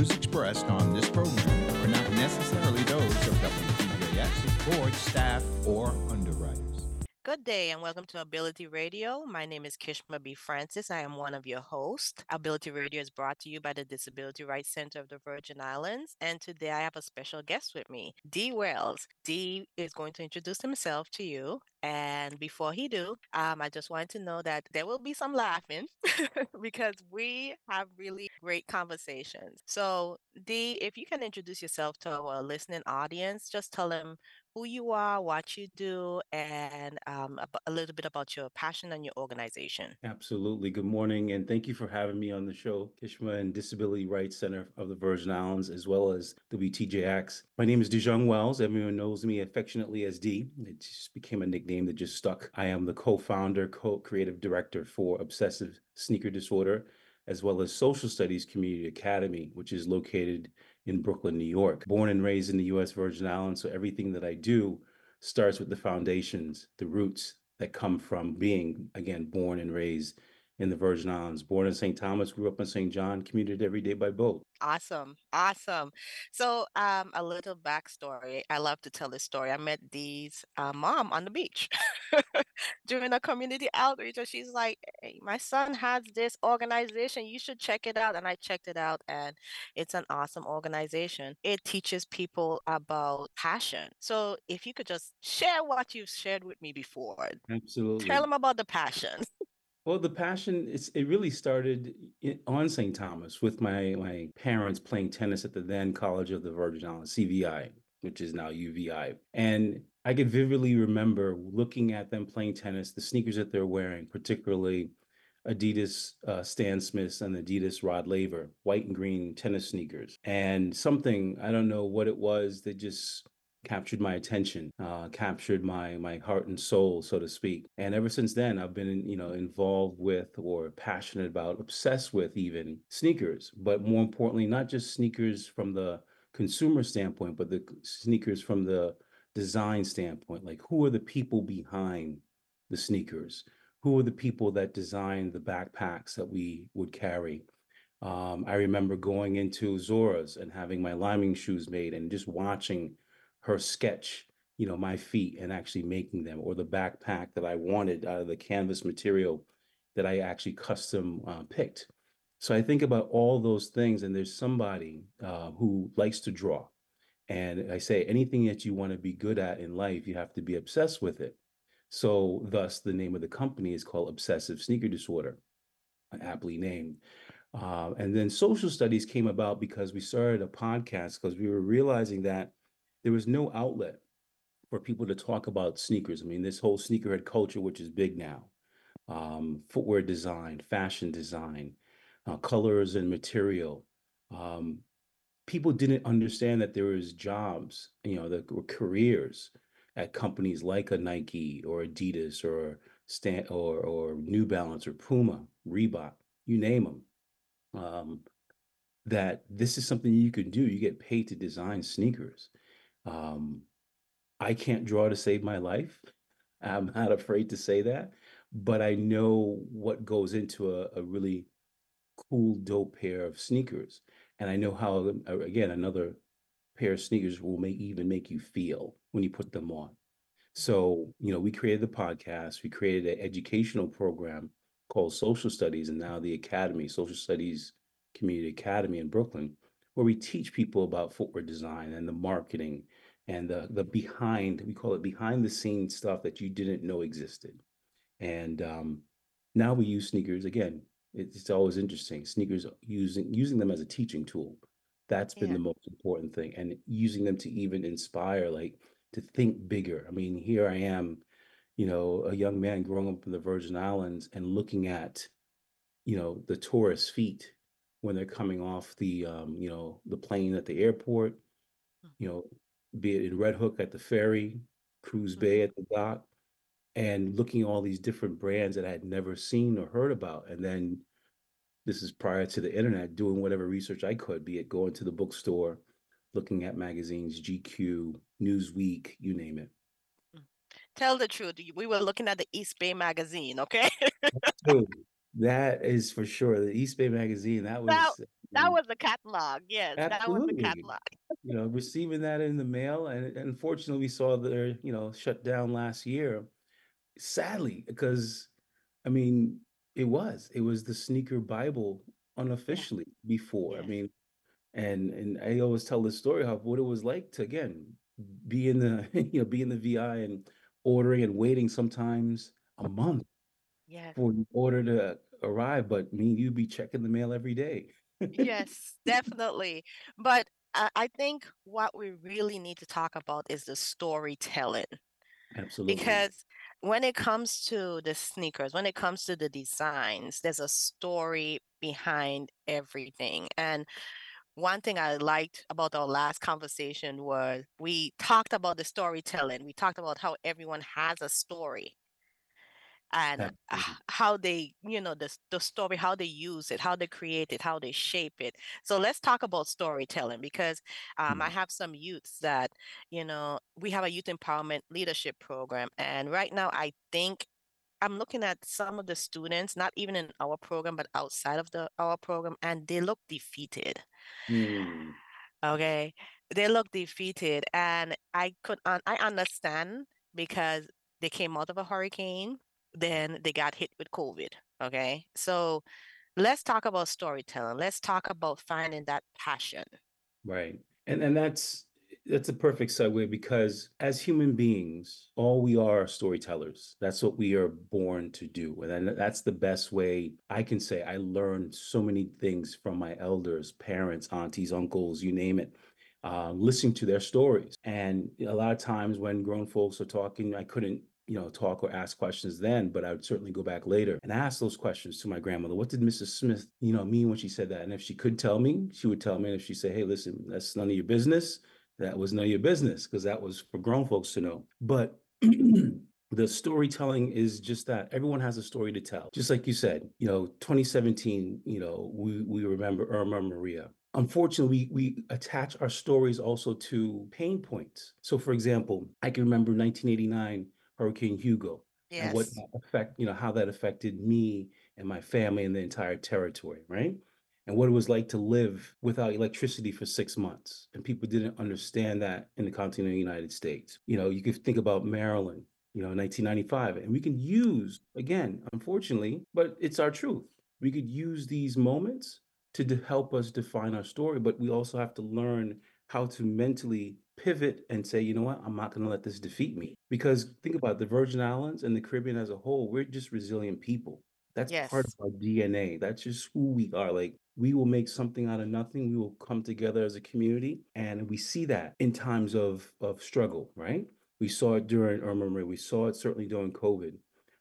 views expressed on this program are not necessarily those of WTJX, board, staff, or. Good day and welcome to Ability Radio. My name is Kishma B. Francis. I am one of your hosts. Ability Radio is brought to you by the Disability Rights Center of the Virgin Islands. And today I have a special guest with me, Dee Wells. Dee is going to introduce himself to you. And before he do, um, I just wanted to know that there will be some laughing because we have really great conversations. So, Dee, if you can introduce yourself to our listening audience, just tell them who you are, what you do, and um, a, little bit about your passion and your organization. Absolutely. Good morning, and thank you for having me on the show, Kishma and Disability Rights Center of the Virgin Islands, as well as WTJX. My name is DeJongh Wells. Everyone knows me affectionately as Dee. It just became a nickname that just stuck. I am the co-founder, co-creative director for Obsessive Sneaker Disorder as well as Social Studies Community Academy, which is located in Brooklyn, New York. Born and raised in the US Virgin Islands, so everything that I do starts with the foundations, the roots that come from being, again, born and raised in the Virgin Islands. Born in St. Thomas, grew up in St. John, commuted every day by boat. Awesome. Awesome. So, um, a little backstory. I love to tell this story. I met Dee's uh, mom on the beach during a community outreach. And she's like, hey, my son has this organization. You should check it out. And I checked it out, and it's an awesome organization. It teaches people about passion. So, if you could just share what you've shared with me before, Absolutely. tell them about the passion. Well, the passion it's it really started in, on St. Thomas with my my parents playing tennis at the then College of the Virgin Islands, CVI, which is now UVI. And I could vividly remember looking at them playing tennis, the sneakers that they're wearing, particularly Adidas uh, Stan Smiths and Adidas Rod Laver, white and green tennis sneakers. And something, I don't know what it was that just captured my attention, uh, captured my my heart and soul, so to speak. And ever since then, I've been you know involved with or passionate about, obsessed with even sneakers. But more importantly, not just sneakers from the consumer standpoint, but the sneakers from the design standpoint. Like who are the people behind the sneakers? Who are the people that designed the backpacks that we would carry? Um, I remember going into Zora's and having my liming shoes made and just watching her sketch, you know, my feet and actually making them, or the backpack that I wanted out of the canvas material that I actually custom uh, picked. So I think about all those things, and there's somebody uh, who likes to draw. And I say anything that you want to be good at in life, you have to be obsessed with it. So, thus, the name of the company is called Obsessive Sneaker Disorder, aptly named. Uh, and then social studies came about because we started a podcast because we were realizing that there was no outlet for people to talk about sneakers. I mean, this whole sneakerhead culture, which is big now, um, footwear design, fashion design, uh, colors and material. Um, people didn't understand that there was jobs, you know, that were careers at companies like a Nike or Adidas or Stan or or New Balance or Puma, Reebok, you name them. Um, that this is something you can do. You get paid to design sneakers. Um, I can't draw to save my life. I'm not afraid to say that, but I know what goes into a, a really cool, dope pair of sneakers. And I know how, uh, again, another pair of sneakers will make even make you feel when you put them on. So, you know, we created the podcast, we created an educational program called Social Studies, and now the Academy, Social Studies Community Academy in Brooklyn, where we teach people about footwear design and the marketing and the the behind we call it behind the scenes stuff that you didn't know existed. And um, now we use sneakers again. It's, it's always interesting. Sneakers using using them as a teaching tool. That's been Yeah. the most important thing. And using them to even inspire like to think bigger. I mean here i am you know a young man growing up in the virgin islands and looking at you know the tourist feet when they're coming off the um, you know the plane at the airport you know be it in red hook at the ferry Cruz Mhm. bay at the dock and looking at all these different brands that i had never seen or heard about and then this is prior to the internet doing whatever research i could be it going to the bookstore looking at magazines gq newsweek you name it Tell the truth. We were looking at the Eastbay magazine, okay? That is for sure the Eastbay magazine that was that um was the catalog. Yes, that was the catalog. You know, receiving that in the mail, and unfortunately, we saw their, you know, shut down last year. Sadly, because I mean, it was it was the sneaker Bible Yeah. unofficially before. I mean, and and I always tell the story of what it was like to again be in the you know be in the VI and ordering and waiting sometimes a month Yes. for order to arrive, but me you be checking the mail every day. Yes, definitely. But I, I think what we really need to talk about is the storytelling. Absolutely. Because when it comes to the sneakers, when it comes to the designs, there's a story behind everything. And one thing I liked about our last conversation was we talked about the storytelling. We talked about how everyone has a story and h- Absolutely. how they, you know, the, the story, how they use it, how they create it, how they shape it. So let's talk about storytelling because um, I Mm, have some youths that, you know, we have a youth empowerment leadership program. And right now, I think I'm looking at some of the students, not even in our program, but outside of the our program, and they look defeated. mm, Okay, they look defeated, and I could un I understand because they came out of a hurricane, then they got hit with COVID. Okay, so let's talk about storytelling. Let's talk about finding that passion. Right. And and that's that's a perfect segue because as human beings, all we are storytellers. That's what we are born to do. And that's the best way I can say I learned so many things from my elders, parents, aunties, uncles, you name it, uh, listening to their stories. And a lot of times when grown folks are talking, I couldn't you know, talk or ask questions then, but I would certainly go back later and ask those questions to my grandmother. What did Mrs. Smith, you know, mean when she said that? And if she could tell me, she would tell me. And if she said, hey, listen, that's none of your business, that was none of your business, because that was for grown folks to know. But the storytelling is just that everyone has a story to tell. Just like you said, you know, 2017, you know, we, we remember Irma Maria. Unfortunately, we, we attach our stories also to pain points. So, for example, I can remember 1989 Hurricane Hugo and what Yes. that affect, you know, how that affected me and my family and the entire territory, right? And what it was like to live without electricity for six months. And people didn't understand that in the continental United States. You know, you could think about Marilyn, you know, 1995, and we can use, again, unfortunately, but it's our truth. We could use these moments to help us define our story, but we also have to learn how to mentally pivot and say, you know what, I'm not going to let this defeat me. Because think about it, the Virgin Islands and the Caribbean as a whole, we're just resilient people. That's part of our DNA. That's just who we are. Like we will make something out of nothing. We will come together as a community, and we see that in times of of struggle. Right? We saw it during Irma Maria. We saw it certainly during COVID.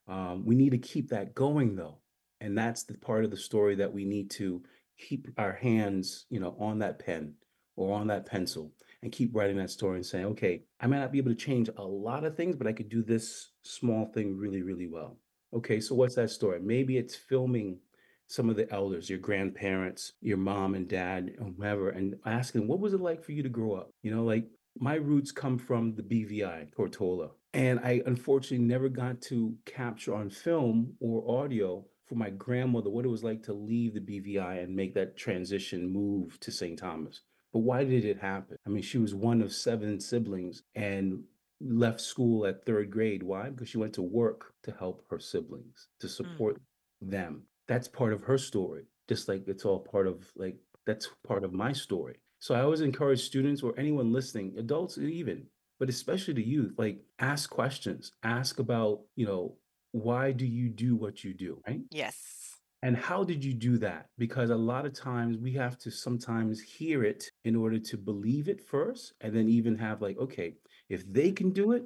Um, we need to keep that going though, and that's the part of the story that we need to keep our hands, you know, on that pen or on that pencil and keep writing that story and saying, okay, I might not be able to change a lot of things, but I could do this small thing really, really well. Okay, so what's that story? Maybe it's filming some of the elders, your grandparents, your mom and dad, or whoever, and asking, what was it like for you to grow up? You know, like my roots come from the BVI, Tortola. And I unfortunately never got to capture on film or audio for my grandmother what it was like to leave the BVI and make that transition move to St. Thomas. But why did it happen? I mean, she was one of seven siblings and left school at third grade. Why? Because she went to work to help her siblings, to Mm. support them. That's part of her story, just like it's all part of like that's part of my story. So I always encourage students or anyone listening, adults even, but especially the youth, like ask questions, ask about, you know, why do you do what you do, right? Yes. And how did you do that? Because a lot of times we have to sometimes hear it in order to believe it first, and then even have like, okay, if they can do it,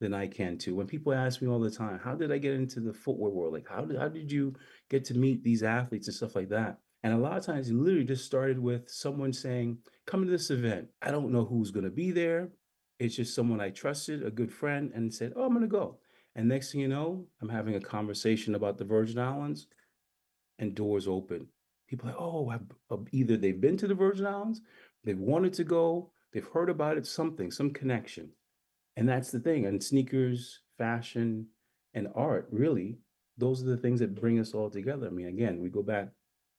then I can too. When people ask me all the time, how did I get into the footwear world? Like, how did how did you get to meet these athletes and stuff like that? And a lot of times it literally just started with someone saying, come to this event. I don't know who's gonna be there. It's just someone I trusted, a good friend, and said, Oh, I'm gonna go. And next thing you know, I'm having a conversation about the Virgin Islands and doors open. People like, oh, I've, uh, either they've been to the Virgin Islands, they've wanted to go, they've heard about it, something, some connection. And that's the thing. And sneakers, fashion, and art, really, those are the things that bring us all together. I mean, again, we go back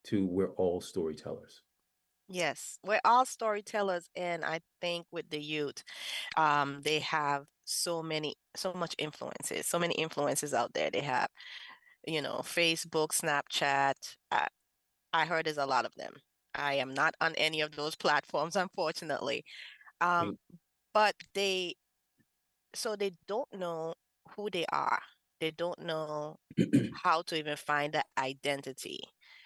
to we're all storytellers. Yes, we're all storytellers, and I think with the youth, um, they have so many, so much influences, so many influences out there. They have, you know, Facebook, Snapchat. I, I heard there's a lot of them. I am not on any of those platforms, unfortunately. Um, Right. but they, so they don't know who they are. They don't know how to even find that identity.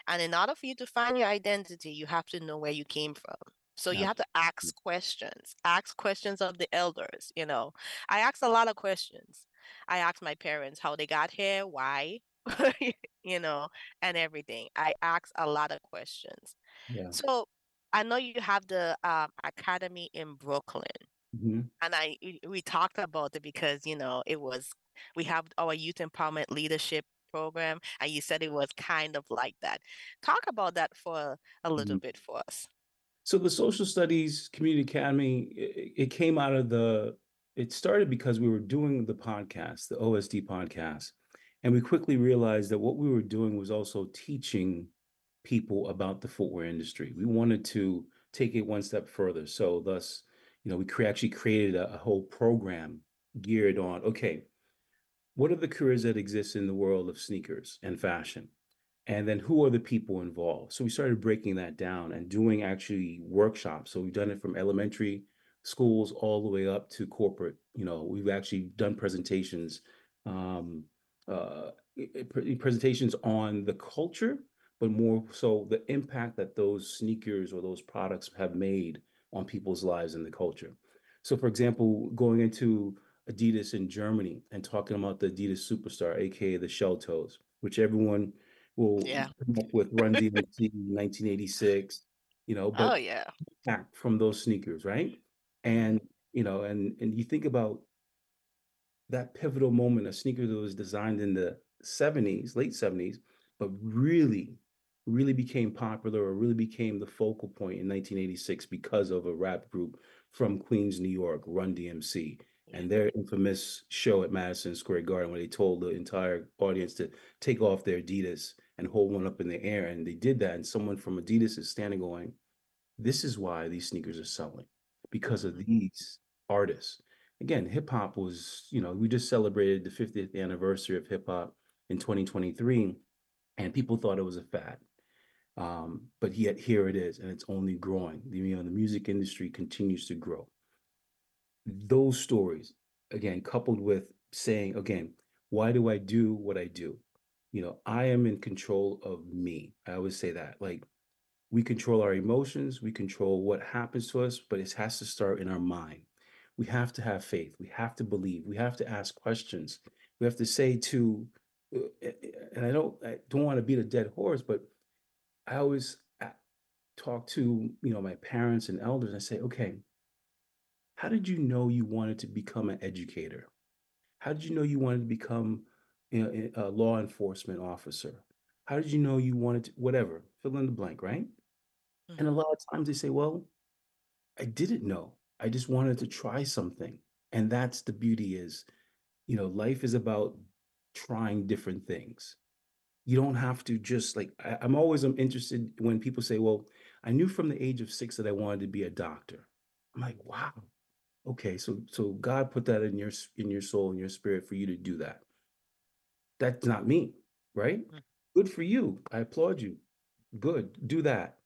And in order for you to find your identity, you have to know where you came from. So you have to ask questions, ask questions of the elders. You know, I asked a lot of questions. I asked my parents how they got here, why, you know, and everything. I asked a lot of questions. Yeah. So I know you have the um, academy in Brooklyn Mhm. and I we talked about it because you know it was we have our youth empowerment leadership program and you said it was kind of like that. Talk about that for a little Mhm. bit for us. So the Social Studies Community Academy, it, it came out of the, it started because we were doing the podcast, the OSD podcast. And we quickly realized that what we were doing was also teaching people about the footwear industry. We wanted to take it one step further. So thus, you know, we cre- actually created a, a whole program geared on, okay, what are the careers that exist in the world of sneakers and fashion? And then who are the people involved? So we started breaking that down and doing actually workshops. So we've done it from elementary schools all the way up to corporate. You know, we've actually done presentations, um, uh, i- i- pre- presentations on the culture, but more so the impact that those sneakers or those products have made on people's lives and the culture. So, for example, going into Adidas in Germany and talking about the Adidas Superstar, aka the Shell Toes, which everyone will Yeah. come up with Run DMC 1986, you know, but Oh yeah. back from those sneakers, right? And you know, and and you think about that pivotal moment, a sneaker that was designed in the 70s, late 70s, but really, really became popular or really became the focal point in 1986 because of a rap group from Queens, New York, Run DMC, and their infamous show at Madison Square Garden where they told the entire audience to take off their Adidas and hold one up in the air. And they did that. And someone from Adidas is standing going, This is why these sneakers are selling because of Mhm. these artists. Again, hip hop was, you know, we just celebrated the 50th anniversary of hip hop in 2023, and people thought it was a fad. Um, but yet here it is, and it's only growing. You know, the music industry continues to grow. Those stories, again, coupled with saying, again, why do I do what I do? You know, I am in control of me. I always say that. Like, we control our emotions, we control what happens to us, but it has to start in our mind. We have to have faith. We have to believe. We have to ask questions. We have to say to, uh, uh, and I don't, I don't want to beat a dead horse, but I always talk to, you know, my parents and elders. I say, okay, how did you know you wanted to become an educator? How did you know you wanted to become you know, a law enforcement officer? How did you know you wanted to, whatever, fill in the blank, right? And a Mhm. lot of times they say, well, I didn't know. I just wanted to try something. And that's the beauty is, you know, life is about trying different things. You don't have to just like, I, I'm always um, interested when people say, well, I knew from the age of six that I wanted to be a doctor. I'm like, wow. Okay, so so God put that in your in your soul in your spirit for you to do that. That's not me, right? Mm. Good for you. I applaud you. Good. Do that.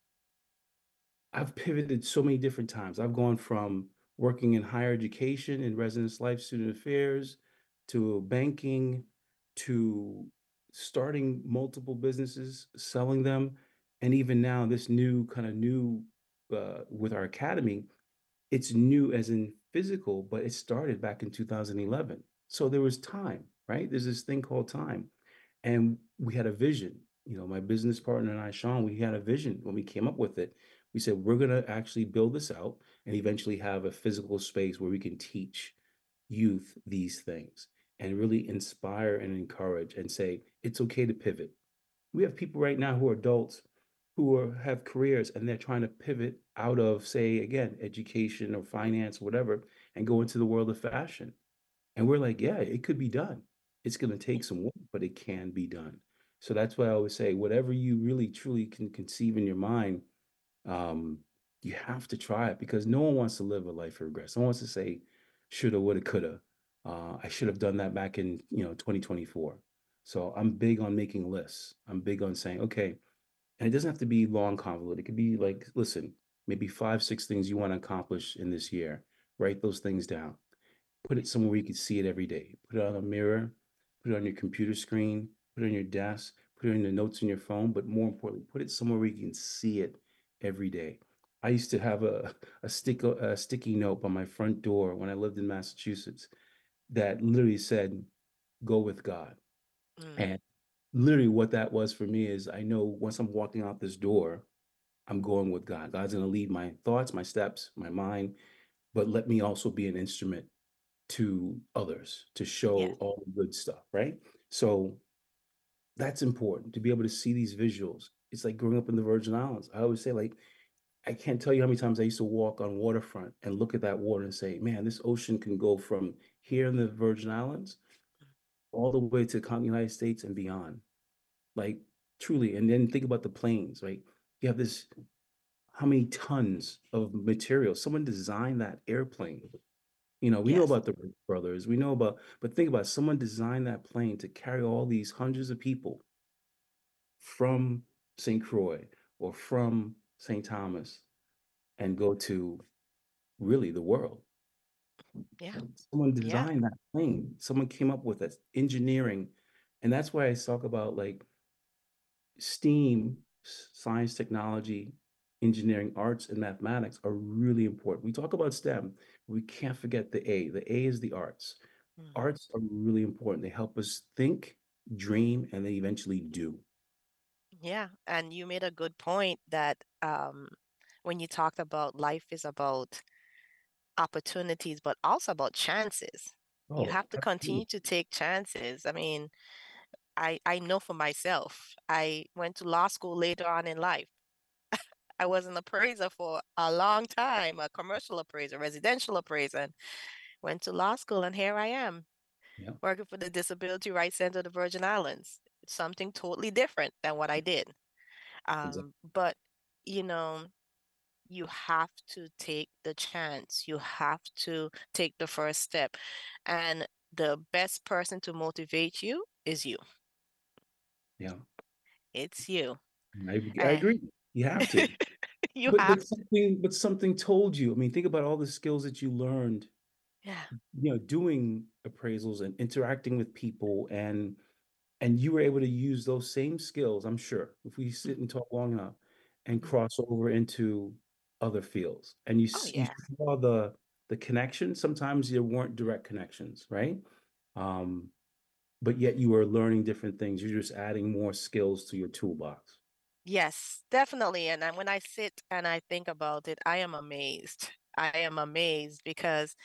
I've pivoted so many different times. I've gone from working in higher education in residence life student affairs to banking to starting multiple businesses, selling them, and even now this new kind of new uh, with our academy, it's new as in physical, but it started back in 2011. So there was time, right? There's this thing called time. And we had a vision. You know, my business partner and I, Sean, we had a vision when we came up with it. We said, we're going to actually build this out and eventually have a physical space where we can teach youth these things and really inspire and encourage and say, it's okay to pivot. We have people right now who are adults who are, have careers and they're trying to pivot out of, say, again, education or finance, or whatever, and go into the world of fashion. And we're like, yeah, it could be done. It's going to take some work, but it can be done. So that's why I always say, whatever you really truly can conceive in your mind, um, you have to try it because no one wants to live a life of regrets. No one wants to say, shoulda, woulda, coulda. Uh, I should have done that back in you know 2024. So I'm big on making lists. I'm big on saying, okay, and it doesn't have to be long convoluted. It could be like, listen, maybe five, six things you want to accomplish in this year. Write those things down. Put it somewhere where you can see it every day. Put it on a mirror, put it on your computer screen, put it on your desk, put it in the notes in your phone, but more importantly, put it somewhere where you can see it every day. I used to have a, a, stick, a sticky note by my front door when I lived in Massachusetts that literally said, go with God. Mm. And literally what that was for me is I know once I'm walking out this door, I'm going with God. God's going to lead my thoughts, my steps, my mind, but let me also be an instrument to others to show yeah. all the good stuff, right? So that's important to be able to see these visuals. It's like growing up in the Virgin Islands. I always say, like, I can't tell you how many times I used to walk on waterfront and look at that water and say, man, this ocean can go from here in the Virgin Islands all the way to the United States and beyond. Like truly. And then think about the planes, right? You have this how many tons of material? Someone designed that airplane. You know, we know about the brothers, we know about, but think about it, someone designed that plane to carry all these hundreds of people from St. Croix or from St. Thomas and go to really the world. Yeah. Someone Yeah. designed that plane. Someone came up with that engineering. And that's why I talk about like STEAM, science, technology, engineering, arts, and mathematics are really important. We talk about STEM, we can't forget the A. The A is the arts. Mm. Arts are really important. They help us think, dream, and they eventually do. Yeah, and you made a good point that um, when you talked about life is about opportunities, but also about chances. You oh, have to continue to take chances. I mean, I I know for myself. I went to law school later on in life. I was an appraiser for a long time, a commercial appraiser, residential appraiser, and went to law school, and here I am, Yeah. working for the Disability Rights Center of the Virgin Islands. Something totally different than what I did. Exactly. Um, but you know, you have to take the chance. You have to take the first step. And the best person to motivate you is you. Yeah. It's you. I, I agree. You have to. you but, have but something but something told you. I mean, think about all the skills that you learned. Yeah. You know, doing appraisals and interacting with people and and you were able to use those same skills, I'm sure, if we sit and talk long enough and Mm. cross over into other fields and you, Oh you saw the the connection sometimes there weren't direct connections right um but yet you are learning different things you're just adding more skills to your toolbox Yes, definitely. And when I sit and I think about it, I am amazed. I am amazed because,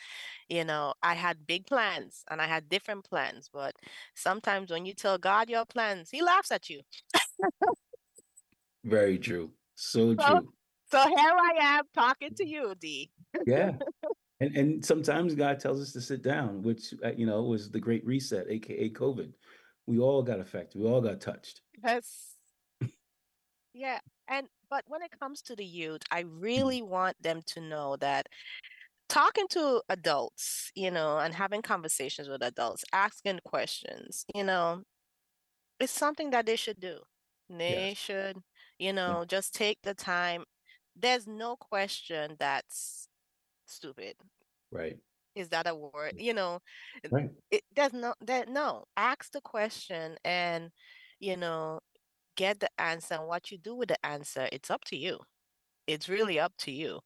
you know, I had big plans and I had different plans, but sometimes when you tell God your plans, he laughs at you. very true so So true So here I am talking to you, Dee. yeah and and sometimes god tells us to sit down which uh, you know was the great reset aka covid we all got affected we all got touched Yes. Yeah. And but when it comes to the youth, I Mm, really want them to know that talking to adults, you know, and having conversations with adults, asking questions, you know, it's something that they should do. They yes should, you yeah know, just take the time. There's no question that's stupid. right Is that a word? You know, it, right it there's no that no. Ask the question and, you know, get the answer. And what you do with the answer, it's up to you. It's really up to you.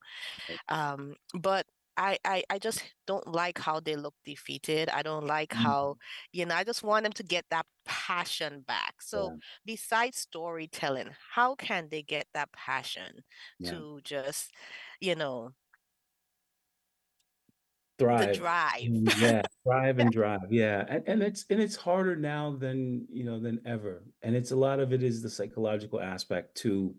Um, but I, I I just don't like how they look defeated. I don't like Mm, how, you know, I just want them to get that passion back. So yeah besides storytelling, how can they get that passion yeah to just, you know, thrive drive? Mm, yeah thrive and drive yeah and, and it's and it's harder now than you know than ever and it's a lot of it is the psychological aspect to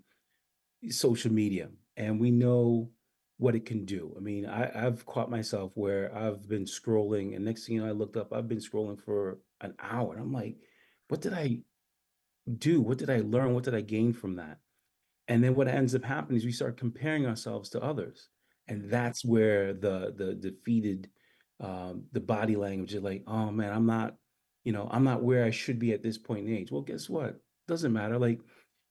social media and we know what it can do i mean I, i've caught myself where i've been scrolling and next thing you know i looked up i've been scrolling for an hour and i'm like what did i do what did i learn what did i gain from that And then what ends up happening is we start comparing ourselves to others. And that's where the the defeated um, the body language is like, oh man, I'm not, you know, I'm not where I should be at this point in age. Well, guess what? Doesn't matter. Like,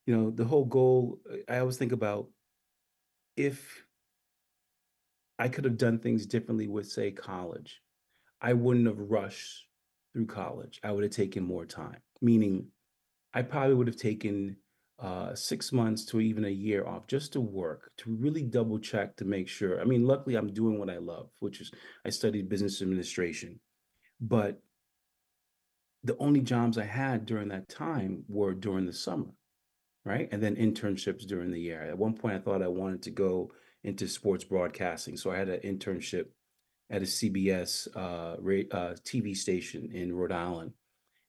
you know, the whole goal, I always think about if I could have done things differently with, say, college, I wouldn't have rushed through college. I would have taken more time, meaning I probably would have taken uh, six months to even a year off just to work, to really double check to make sure. I mean, luckily, I'm doing what I love, which is I studied business administration. But the only jobs I had during that time were during the summer, right? And then internships during the year. At one point, I thought I wanted to go into sports broadcasting. So I had an internship at a CBS uh, uh, TV station in Rhode Island.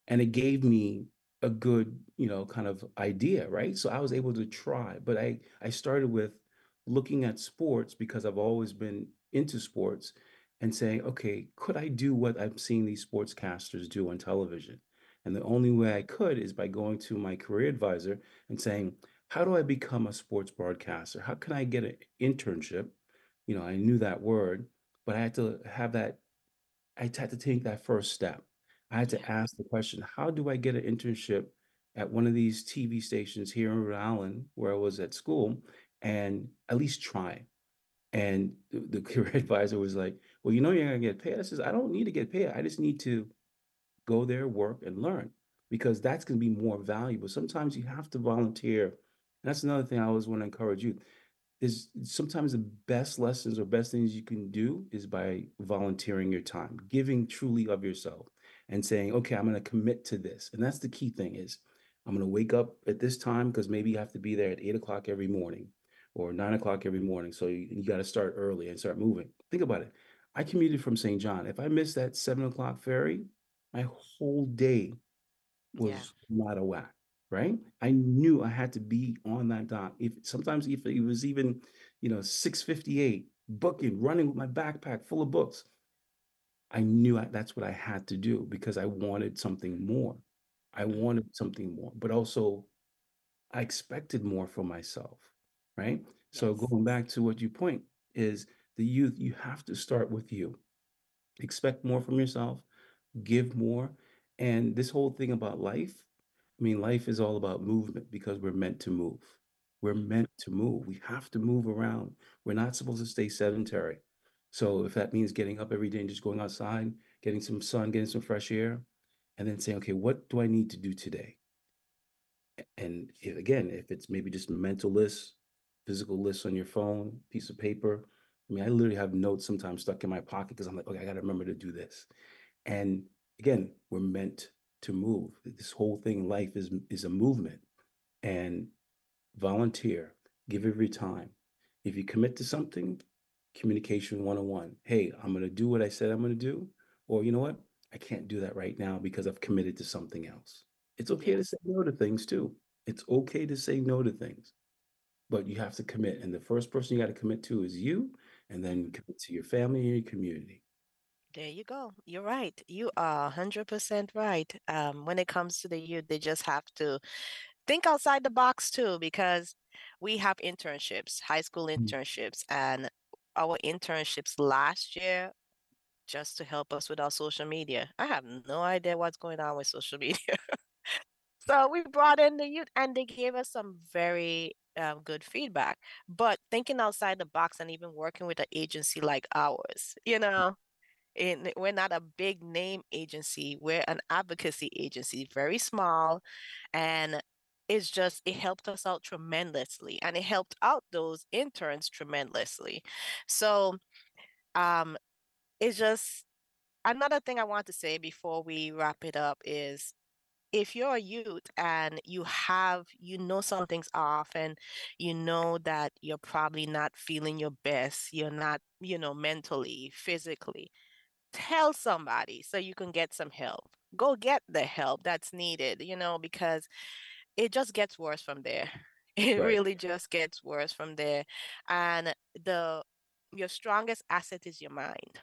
And it gave me a good, you know, kind of idea, right? So I was able to try, but I I started with looking at sports because I've always been into sports and saying, okay, could I do what I'm seeing these sportscasters do on television? And the only way I could is by going to my career advisor and saying, how do I become a sports broadcaster? How can I get an internship? You know, I knew that word, but I had to have that, I had to take that first step. I had to ask the question, how do I get an internship at one of these TV stations here in Rhode Island where I was at school and at least try? And the, the career advisor was like, well, you know, you're going to get paid. I says, I don't need to get paid. I just need to go there, work, and learn because that's going to be more valuable. Sometimes you have to volunteer. And that's another thing I always want to encourage you is sometimes the best lessons or best things you can do is by volunteering your time, giving truly of yourself and saying, okay, I'm going to commit to this. And that's the key thing is I'm going to wake up at this time because maybe you have to be there at eight o'clock every morning or nine o'clock every morning. So you, you got to start early and start moving. Think about it. I commuted from St. John. If I missed that seven o'clock ferry, my whole day was yeah. not a whack, right? I knew I had to be on that dock. If sometimes if it was even, you know, 658, booking, running with my backpack full of books, I knew I, that's what I had to do because I wanted something more. I mm-hmm. wanted something more, but also I expected more for myself, right? Yes. So going back to what you point is the youth, you have to start with you. Expect more from yourself, give more. And this whole thing about life, I mean, life is all about movement because we're meant to move. We're meant to move. We have to move around. We're not supposed to stay sedentary. So if that means getting up every day and just going outside, getting some sun, getting some fresh air, and then saying, okay, what do I need to do today? And if, again, if it's maybe just mental lists, physical lists on your phone, piece of paper. I mean, I literally have notes sometimes stuck in my pocket because I'm like, okay, I got to remember to do this. And again, we're meant to move. This whole thing in life is is a movement. And volunteer, give every time. If you commit to something, communication 101. Hey, I'm going to do what I said I'm going to do. Or you know what? I can't do that right now because I've committed to something else. It's okay to say no to things too. It's okay to say no to things, but you have to commit. And the first person you got to commit to is you, and then commit to your family and your community. There you go. You're right. You are 100% right. Um, when it comes to the youth, they just have to think outside the box too, because we have internships, high school mm. internships, and our internships last year just to help us with our social media. I have no idea what's going on with social media. so we brought in the youth and they gave us some very um, good feedback. But thinking outside the box and even working with an agency like ours, you know, and we're not a big name agency, we're an advocacy agency, very small. And it's just it helped us out tremendously and it helped out those interns tremendously. So um it's just another thing i want to say before we wrap it up is if you're a youth and you have you know something's off and you know that you're probably not feeling your best you're not you know mentally physically tell somebody so you can get some help. Go get the help that's needed you know because it just gets worse from there. It right. really just gets worse from there. And the your strongest asset is your mind.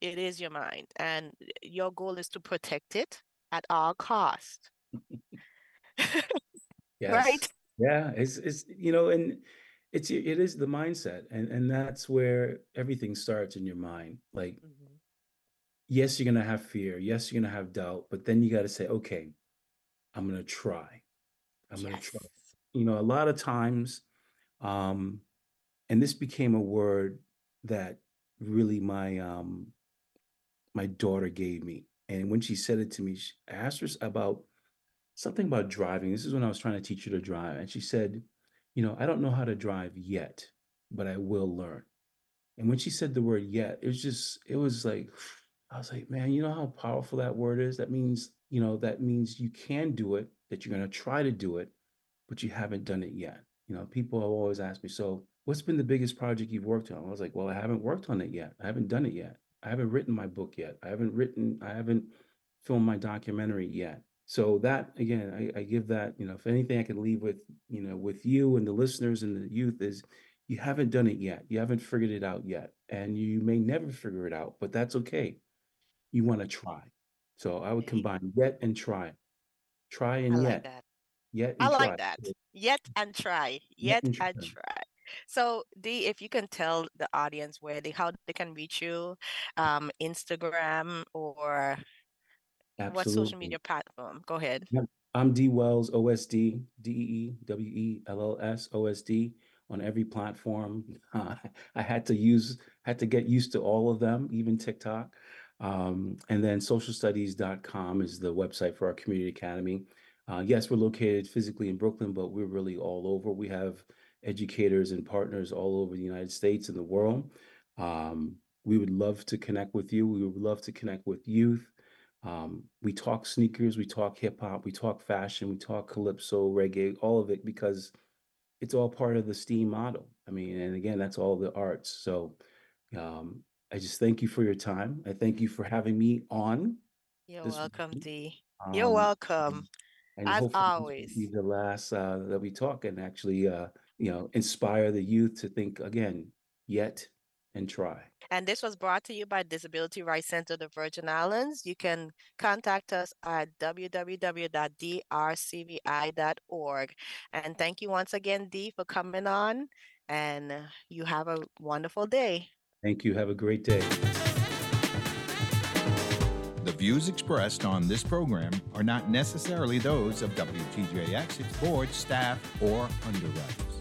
It is your mind. And your goal is to protect it at all cost. yes. Right? Yeah, it's it's you know, and it's it is the mindset, and and that's where everything starts in your mind. Like, Mhm. yes, you're gonna have fear. Yes, you're gonna have doubt, but then you got to say, okay, I'm gonna try. I'm gonna try. You know, a lot of times, um, and this became a word that really my um my daughter gave me. And when she said it to me, she, I asked her about something about driving. This is when I was trying to teach her to drive. And she said, You know, I don't know how to drive yet, but I will learn. And when she said the word yet, it was just, it was like, I was like, man, you know how powerful that word is? That means, you know, that means you can do it, that you're going to try to do it, but you haven't done it yet. You know, people have always asked me, so what's been the biggest project you've worked on? I was like, well, I haven't worked on it yet. I haven't done it yet. I haven't written my book yet. I haven't written, I haven't filmed my documentary yet. So that again, I, I give that, you know, if anything I can leave with, you know, with you and the listeners and the youth is you haven't done it yet. You haven't figured it out yet. And you may never figure it out, but that's okay. You want to try. So I would combine yet and try. Try I and like yet. that. Yet I and like try. that. Yet and try. Yet Yet and and try. try. So, Dee, if you can tell the audience where they how they can reach you, um, Instagram or what social media platform? Go ahead. I'm D Wells, OSD, D E E W E L L S, OSD on every platform. Uh, I had to use, had to get used to all of them, even TikTok. Um, and then socialstudies.com is the website for our community academy. Uh, yes, we're located physically in Brooklyn, but we're really all over. We have educators and partners all over the United States and the world. Um, we would love to connect with you. We would love to connect with youth. Um, we talk sneakers, we talk hip hop, we talk fashion, we talk calypso, reggae, all of it because it's all part of the STEAM model. I mean, and again, that's all the arts. So um, I just thank you for your time. I thank you for having me on You're this welcome, week. Dee. You're Um, welcome, and as will be always. the last uh, that we talk and actually, uh, you know, inspire the youth to think again, yet and try. And this was brought to you by Disability Rights Center of the Virgin Islands. You can contact us at www.drcvi.org. And thank you once again, Dee, for coming on. And you have a wonderful day. Thank you. Have a great day. The views expressed on this program are not necessarily those of WTJX, its board, staff, or underwriters.